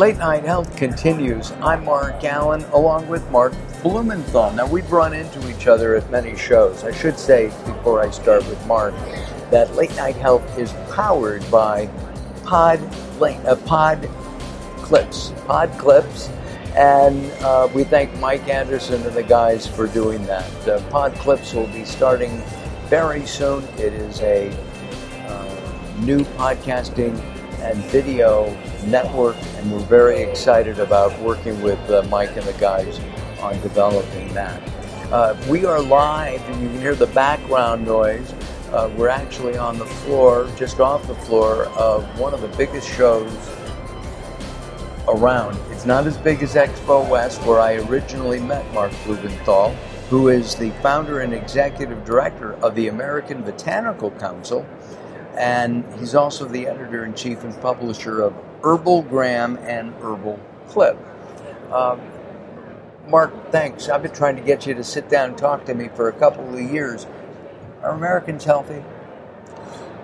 Late Night Health continues. I'm Mark Alyn, along with Mark Blumenthal. Now, we've run into each other at many shows. I should say, before I start with Mark, that Late Night Health is powered by Pod, uh, Pod Clips. Pod Clips. And uh, we thank Mike Anderson and the guys for doing that. Uh, Pod Clips will be starting very soon. It is a uh, new podcasting and video network, and we're very excited about working with uh, Mike and the guys on developing that. Uh, we are live, and you can hear the background noise. Uh, we're actually on the floor, just off the floor, of one of the biggest shows around. It's not as big as Expo West, where I originally met Mark Blumenthal, who is the founder and executive director of the American Botanical Council and he's also the editor in chief and publisher of Herbal Herbalgram and Herbal Clip. Um, Mark, thanks. I've been trying to get you to sit down and talk to me for a couple of years. Are Americans healthy?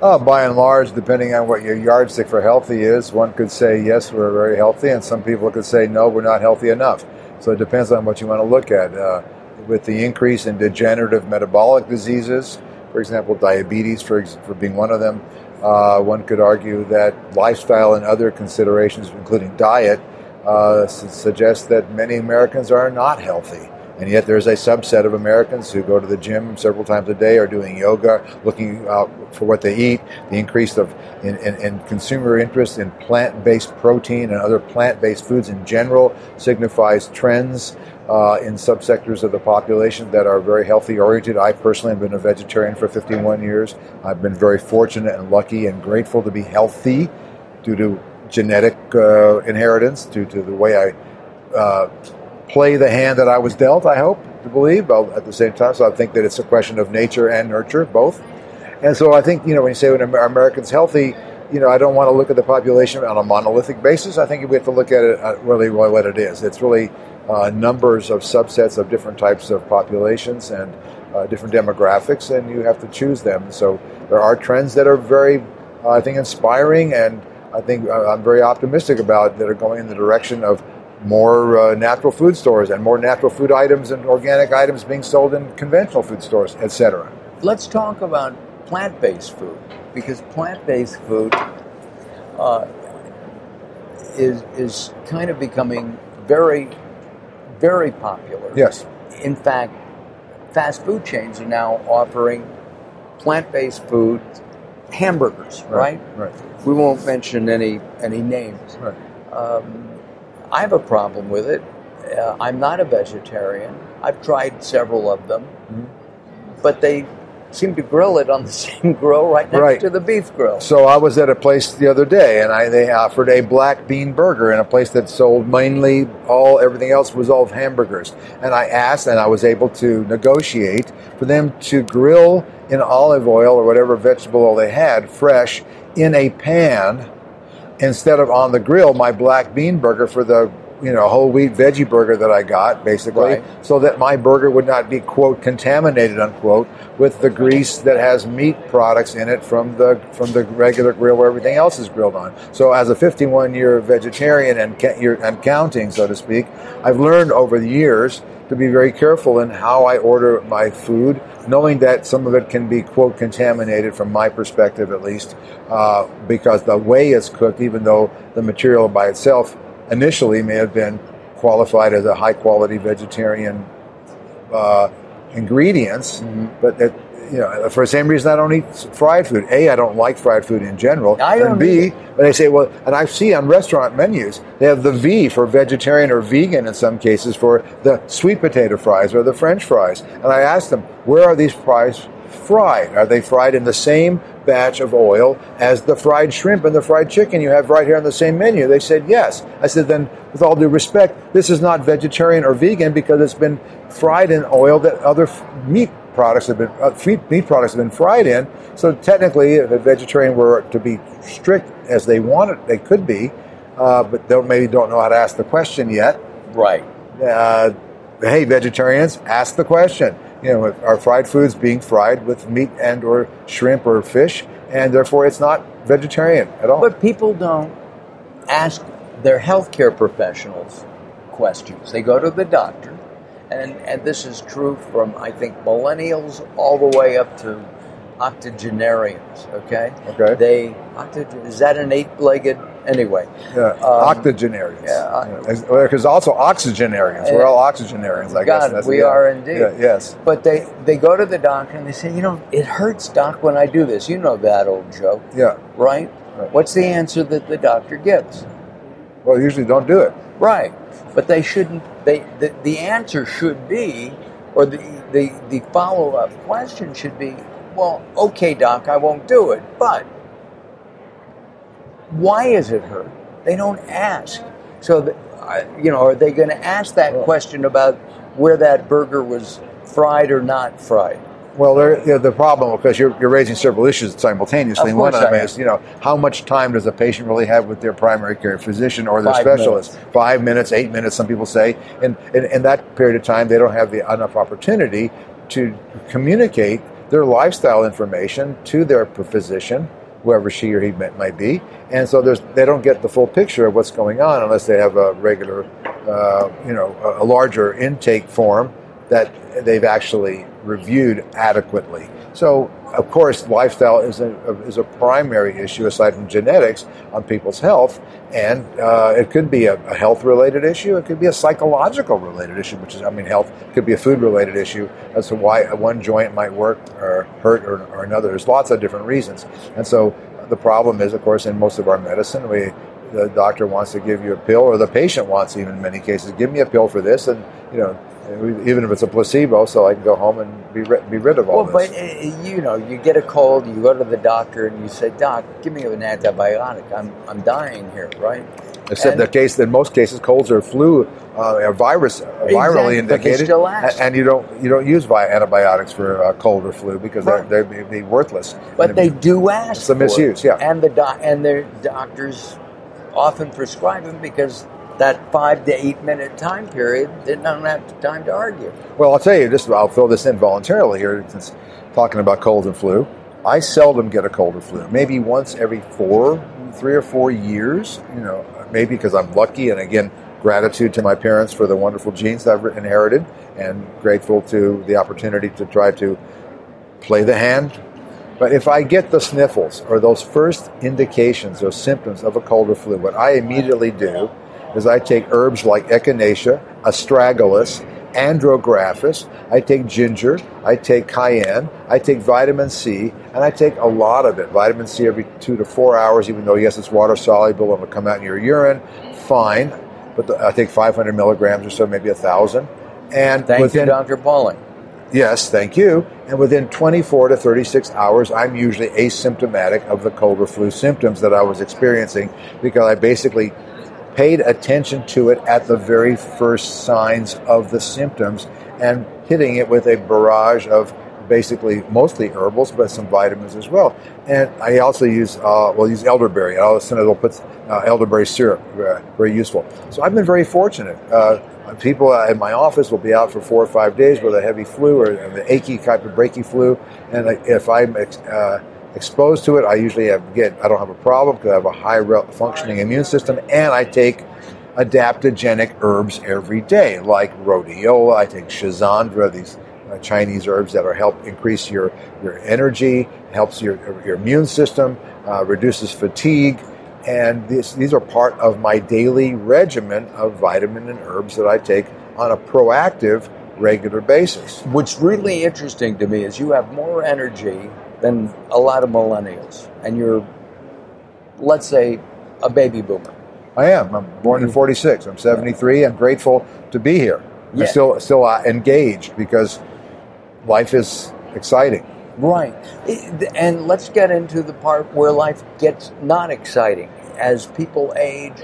Uh, by and large, depending on what your yardstick for healthy is, one could say yes, we're very healthy, and some people could say no, we're not healthy enough. So it depends on what you want to look at. Uh, with the increase in degenerative metabolic diseases, for example, diabetes, for, for being one of them. Uh, one could argue that lifestyle and other considerations, including diet, uh, suggest that many Americans are not healthy. And yet, there's a subset of Americans who go to the gym several times a day, are doing yoga, looking out for what they eat. The increase of in, in, in consumer interest in plant-based protein and other plant-based foods in general signifies trends uh, in subsectors of the population that are very healthy oriented. I personally have been a vegetarian for 51 years. I've been very fortunate and lucky and grateful to be healthy due to genetic uh, inheritance, due to the way I uh, play the hand that I was dealt, I hope to believe, but at the same time. So I think that it's a question of nature and nurture, both. And so I think, you know, when you say when Americans healthy, you know, I don't want to look at the population on a monolithic basis. I think we have to look at it at really what it is. It's really uh, numbers of subsets of different types of populations and uh, different demographics, and you have to choose them. So there are trends that are very, uh, I think, inspiring, and I think uh, I'm very optimistic about that are going in the direction of more uh, natural food stores and more natural food items and organic items being sold in conventional food stores, etc. Let's talk about plant-based food because plant-based food uh, is is kind of becoming very very popular. Yes. In fact, fast food chains are now offering plant-based food hamburgers, right? Right. right. We won't mention any any names. Right. Um, I have a problem with it. Uh, I'm not a vegetarian. I've tried several of them, mm-hmm. but they seem to grill it on the same grill right next right. to the beef grill. So I was at a place the other day, and I, they offered a black bean burger in a place that sold mainly all everything else was all hamburgers. And I asked, and I was able to negotiate for them to grill in olive oil or whatever vegetable oil they had fresh in a pan instead of on the grill. My black bean burger for the you know whole wheat veggie burger that I got, basically, right. so that my burger would not be quote contaminated unquote with the grease that has meat products in it from the from the regular grill where everything else is grilled on. So, as a 51 year vegetarian and and counting, so to speak, I've learned over the years to be very careful in how I order my food, knowing that some of it can be, quote, contaminated from my perspective at least, uh, because the way it's cooked, even though the material by itself initially may have been qualified as a high quality vegetarian uh, ingredients, mm-hmm. but that you know, for the same reason I don't eat fried food. A, I don't like fried food in general. I don't and B, but they say, well, and I see on restaurant menus, they have the V for vegetarian or vegan in some cases for the sweet potato fries or the French fries. And I ask them, where are these fries fried? Are they fried in the same batch of oil as the fried shrimp and the fried chicken you have right here on the same menu? They said yes. I said, then with all due respect, this is not vegetarian or vegan because it's been fried in oil that other meat products have been uh, meat products have been fried in. So technically, if a vegetarian were to be strict as they want it, they could be, uh, but they maybe don't know how to ask the question yet. Right. Uh, hey, vegetarians, ask the question you know, are fried foods being fried with meat and or shrimp or fish, and therefore it's not vegetarian at all. But people don't ask they're healthcare professionals questions. They go to the doctor, and, and this is true from, I think, millennials all the way up to octogenarians, okay? Okay. They, octogen, is that an eight legged? Anyway. Yeah, Um, octogenarians. yeah, Because also oxygenarians. We're all oxygenarians, I guess. God, That's- we yeah. are indeed. Yeah, yes. But they, they go to the doctor and they say, you know, it hurts, doc, when I do this. You know that old joke, Yeah. right? Right. What's the answer that the doctor gives? Well, usually don't do it. Right. But they shouldn't, they, the, the answer should be, or the, the, the follow up question should be, well, okay, doc, I won't do it, but why is it hurt? They don't ask. So, the, uh, you know, are they going to ask that question about where that burger was fried or not fried? Well, there, you know, the problem, because you're, you're raising several issues simultaneously. Of One of them I is, you know, how much time does a patient really have with their primary care physician or their Five specialist? minutes. Five minutes, eight minutes, some people say. And in, in that period of time, they don't have the enough opportunity to communicate their lifestyle information to their physician, whoever she or he might be. And so they don't get the full picture of what's going on unless they have a regular, uh, you know, a larger intake form that they've actually reviewed adequately. So, of course, lifestyle is a, is a primary issue aside from genetics on people's health, and uh, it could be a, a health related issue. It could be a psychological related issue, which is, I mean, health could be a food related issue as to why one joint might work or hurt or, or another. There's lots of different reasons, and so the problem is, of course, in most of our medicine, we the doctor wants to give you a pill, or the patient wants, even in many cases, give me a pill for this, and you know, even if it's a placebo, so I can go home and be rid, be rid of all Well, but this. uh, you know, you get a cold, you go to the doctor, and you say, "Doc, give me an antibiotic. I'm I'm dying here, right?" Except and- the case, in most cases, colds are flu, uh, are virus, virally Exactly, they indicated, and you don't you don't use antibiotics for uh, cold or flu because Right. they're they'd be, be worthless. But they do ask. It's a for it. misuse, yeah. And the doc- and their doctors often prescribe them because that five to eight minute time period don't have time to argue. Well, I'll tell you, just I'll throw this in voluntarily here, since talking about colds and flu. I seldom get a cold or flu. Maybe once every four, three or four years. You know, maybe because I'm lucky, and again, gratitude to my parents for the wonderful genes I've inherited, and grateful to the opportunity to try to play the hand. But if I get the sniffles or those first indications or symptoms of a cold or flu, what I immediately do is I take herbs like echinacea, astragalus, andrographis, I take ginger, I take cayenne, I take vitamin C, and I take a lot of it. Vitamin C every two to four hours, even though, yes, it's water soluble and will come out in your urine, fine. But the, I take 500 milligrams or so, maybe a 1,000. And Thank within, you, Dr. Pauling. Yes, thank you. And within 24 to 36 hours, I'm usually asymptomatic of the cold or flu symptoms that I was experiencing because I basically paid attention to it at the very first signs of the symptoms and hitting it with a barrage of basically mostly herbals, but some vitamins as well. And I also use, uh, well, use elderberry. I also will put uh, elderberry syrup, uh, very useful. So I've been very fortunate. Uh, people in my office will be out for four or five days with a heavy flu or an achy type of breaky flu, and if I'm uh, exposed to it, I usually have get I don't have a problem because I have a high functioning immune system, and I take adaptogenic herbs every day, like rhodiola. I take schizandra, these uh, Chinese herbs that are help increase your your energy, helps your your immune system, uh, reduces fatigue. And this, these are part of my daily regimen of vitamin and herbs that I take on a proactive, regular basis. What's really interesting to me is you have more energy than a lot of millennials, and you're, let's say, a baby boomer. I am. I'm born in '46. I'm 73. I'm grateful to be here. Yeah. I'm still still uh, engaged because life is exciting. Right. And let's get into the part where life gets not exciting. As people age,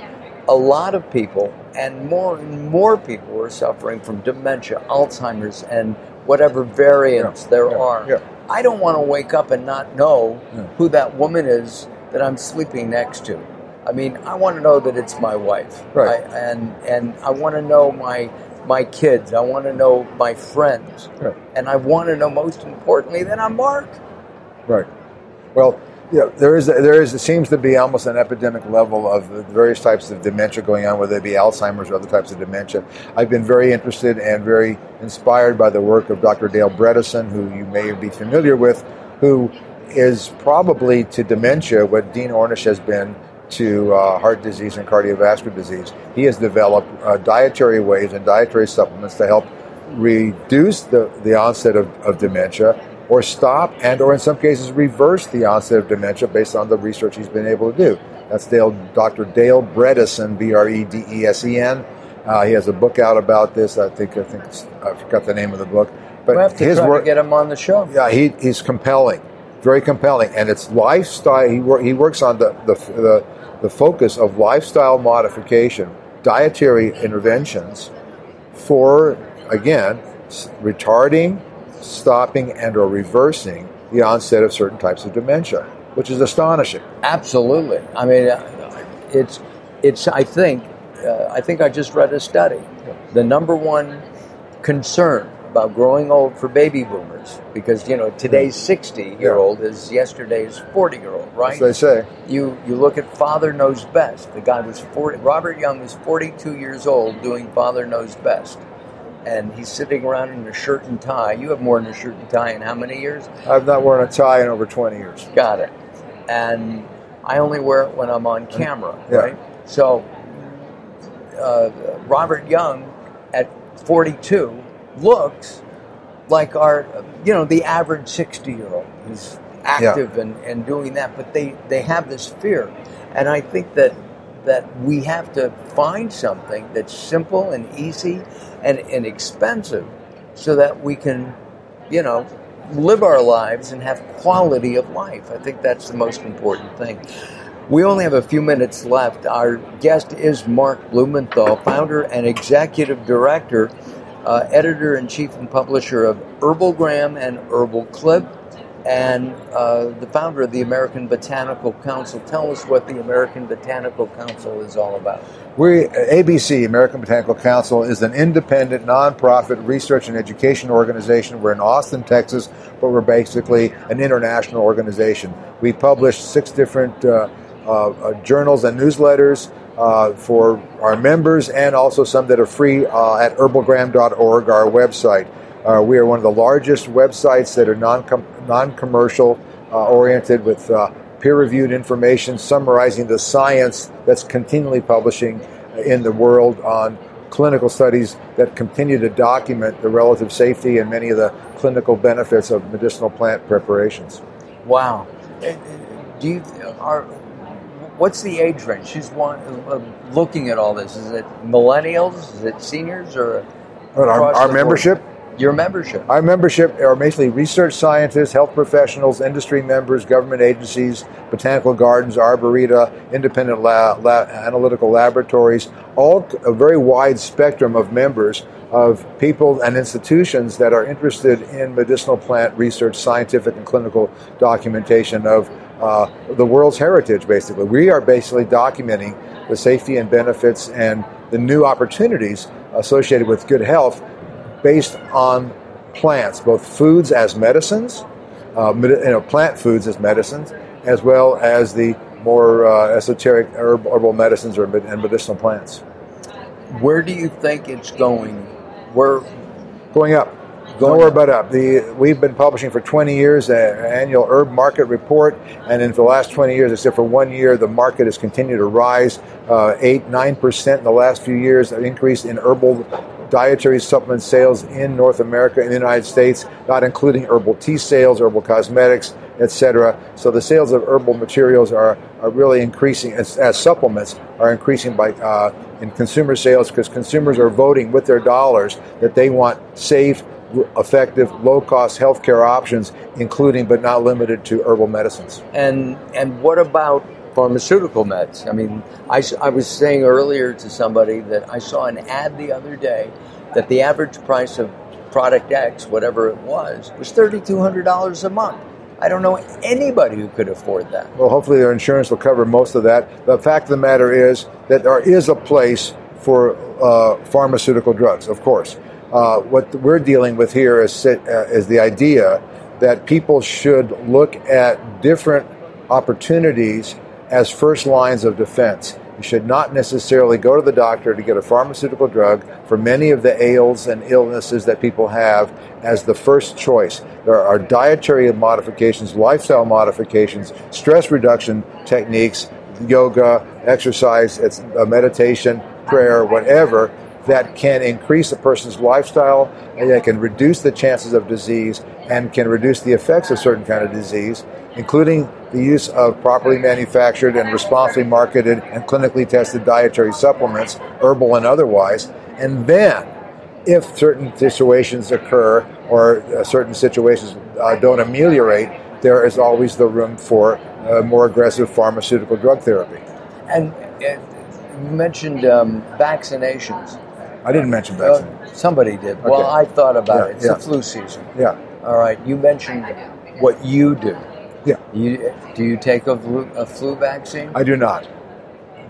a lot of people, and more and more people, are suffering from dementia, Alzheimer's, and whatever variants Yeah, there yeah, are. yeah. I don't want to wake up and not know who that woman is that I'm sleeping next to. I mean, I want to know that it's my wife, Right. I, and and I want to know my my kids. I want to know my friends, Right. and I want to know most importantly that I'm Mark. Right. Well, Yeah, there is. There is. It seems to be almost an epidemic level of various types of dementia going on, whether it be Alzheimer's or other types of dementia. I've been very interested and very inspired by the work of Dr. Dale Bredesen, who you may be familiar with, who is probably to dementia what Dean Ornish has been to uh, heart disease and cardiovascular disease. He has developed uh, dietary ways and dietary supplements to help reduce the, the onset of, of dementia or stop and or in some cases reverse the onset of dementia based on the research he's been able to do. That's Dale, Dr. Dale Bredesen, B-R-E-D-E-S-E-N. Uh, he has a book out about this. I think I think I forgot the name of the book. But we'll have to his try work, to get him on the show. Yeah, he, he's compelling, very compelling, and it's lifestyle. He, wor- he works on the, the the the focus of lifestyle modification, dietary interventions for again retarding stopping and or reversing the onset of certain types of dementia, which is astonishing. Absolutely. I mean, uh, it's it's. I think uh, I think I just read a study. The number one concern about growing old for baby boomers because you know today's 60 year old is yesterday's 40 year old right As they say you you look at father knows best the guy was 40 robert young was 42 years old doing father knows best and he's sitting around in a shirt and tie. You have worn a shirt and tie in how many years? I've not worn a tie in over 20 years. Got it. And I only wear it when I'm on camera, yeah. right? So, uh, Robert Young at 42 looks like our, you know, the average 60 year old. who's active yeah. and, and doing that, but they, they have this fear. And I think that that we have to find something that's simple and easy and inexpensive so that we can, you know, live our lives and have quality of life. I think that's the most important thing. We only have a few minutes left. Our guest is Mark Blumenthal, founder and executive director, uh, editor in chief and publisher of Herbalgram and Herbal Clip and uh, the founder of the American Botanical Council. Tell us what the American Botanical Council is all about. We, ABC, American Botanical Council, is an independent, nonprofit research and education organization. We're in Austin, Texas, but we're basically an international organization. We publish six different uh, uh, uh journals and newsletters. Uh, for our members and also some that are free uh, at herbalgram.org, our website. Uh, we are one of the largest websites that are non non commercial uh, oriented with uh, peer reviewed information summarizing the science that's continually publishing in the world on clinical studies that continue to document the relative safety and many of the clinical benefits of medicinal plant preparations. Wow. Do you are what's the age range? She's one, uh, looking at all this. Is it millennials? Is it seniors or our, our membership? Board? your membership? Our membership are basically research scientists, health professionals, industry members, government agencies, botanical gardens, arboreta, independent la- la- analytical laboratories, all a very wide spectrum of members of people and institutions that are interested in medicinal plant research, scientific and clinical documentation of uh, the world's heritage, basically. We are basically documenting the safety and benefits and the new opportunities associated with good health based on plants, both foods as medicines, uh, you know, plant foods as medicines, as well as the more uh, esoteric herb, herbal medicines or, and medicinal plants. Where do you think it's going? Where going up? Going Nowhere but up. The, we've been publishing for 20 years an annual herb market report, and in the last 20 years, except for one year, the market has continued to rise uh, 8 9% in the last few years, an increase in herbal dietary supplement sales in North America and the United States, not including herbal tea sales, herbal cosmetics, etc. So the sales of herbal materials are, are really increasing as, as supplements are increasing by uh, in consumer sales because consumers are voting with their dollars that they want safe, effective, low-cost healthcare options, including but not limited to herbal medicines. And and what about pharmaceutical meds. I mean, I, I was saying earlier to somebody that I saw an ad the other day that the average price of product X, whatever it was, was $3,200 a month. I don't know anybody who could afford that. Well, hopefully their insurance will cover most of that. The fact of the matter is that there is a place for uh, pharmaceutical drugs, of course. Uh, what we're dealing with here is, uh, is the idea that people should look at different opportunities as first lines of defense. You should not necessarily go to the doctor to get a pharmaceutical drug for many of the ails and illnesses that people have as the first choice. There are dietary modifications, lifestyle modifications, stress reduction techniques, yoga, exercise, it's meditation, prayer, whatever that can increase a person's lifestyle and that can reduce the chances of disease and can reduce the effects of certain kind of disease, including the use of properly manufactured and responsibly marketed and clinically tested dietary supplements, herbal and otherwise. And then, if certain situations occur or uh, certain situations uh, don't ameliorate, there is always the room for uh, more aggressive pharmaceutical drug therapy. And you mentioned um, vaccinations. I didn't mention vaccinations. Uh, somebody did. Well, I thought about Yeah, it. It's yeah. the flu season. Yeah, All right. You mentioned what you do. yeah. You, do you take a flu, a flu vaccine? I do not.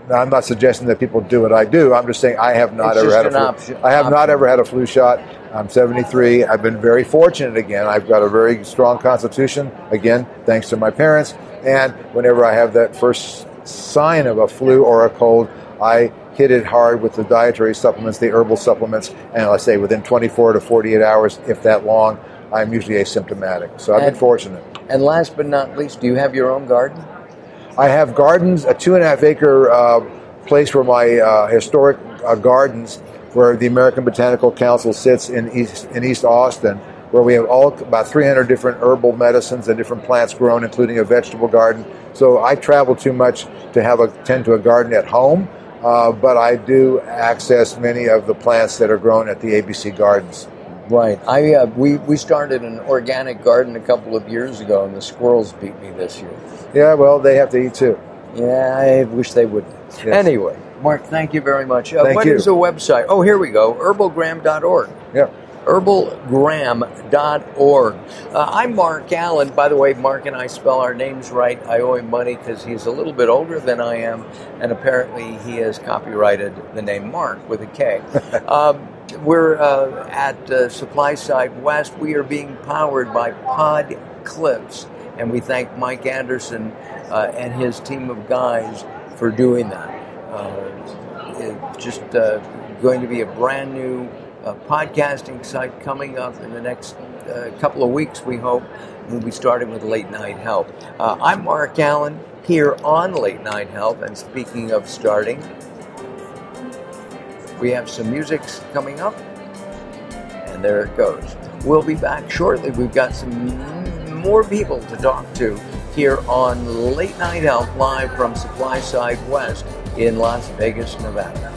Now, I'm not suggesting that people do what I do. I'm just saying I have not It's ever just had a flu. option- I have not ever had a flu shot. I'm 73. I've been very fortunate again. I've got a very strong constitution, again, thanks to my parents. And whenever I have that first sign of a flu or a cold, I hit it hard with the dietary supplements, the herbal supplements, and let's say within 24 to 48 hours, if that long, I'm usually asymptomatic. So I've been fortunate. And last but not least, do you have your own garden? I have gardens, a two and a half acre uh, place where my uh, historic uh, gardens, where the American Botanical Council sits in East in East Austin, where we have all about 300 different herbal medicines and different plants grown, including a vegetable garden. So I travel too much to have a tend to a garden at home, uh, but I do access many of the plants that are grown at the ABC Gardens. Right. I uh, we we started an organic garden a couple of years ago, and the squirrels beat me this year. Yeah, well, they have to eat too. Yeah, I wish they would. Yes. Anyway, Mark, thank you very much. Uh, Thank what you. is the website? Oh, here we go. Herbalgram.org. Yeah. herbalgram.org. Uh, I'm Mark Alyn. By the way, Mark and I spell our names right. I owe him money because he's a little bit older than I am, and apparently he has copyrighted the name Mark with a K. um, we're uh, at uh, SupplySide West. We are being powered by Pod Clips, and we thank Mike Anderson uh, and his team of guys for doing that. Uh, just uh, going to be a brand new podcasting site coming up in the next uh, couple of weeks, we hope. We'll be starting with Late Night Health. Uh, I'm Mark Alyn here on Late Night Health, and speaking of starting, we have some music coming up, and there it goes. We'll be back shortly. We've got some more people to talk to here on Late Night Health live from SupplySide West in Las Vegas, Nevada.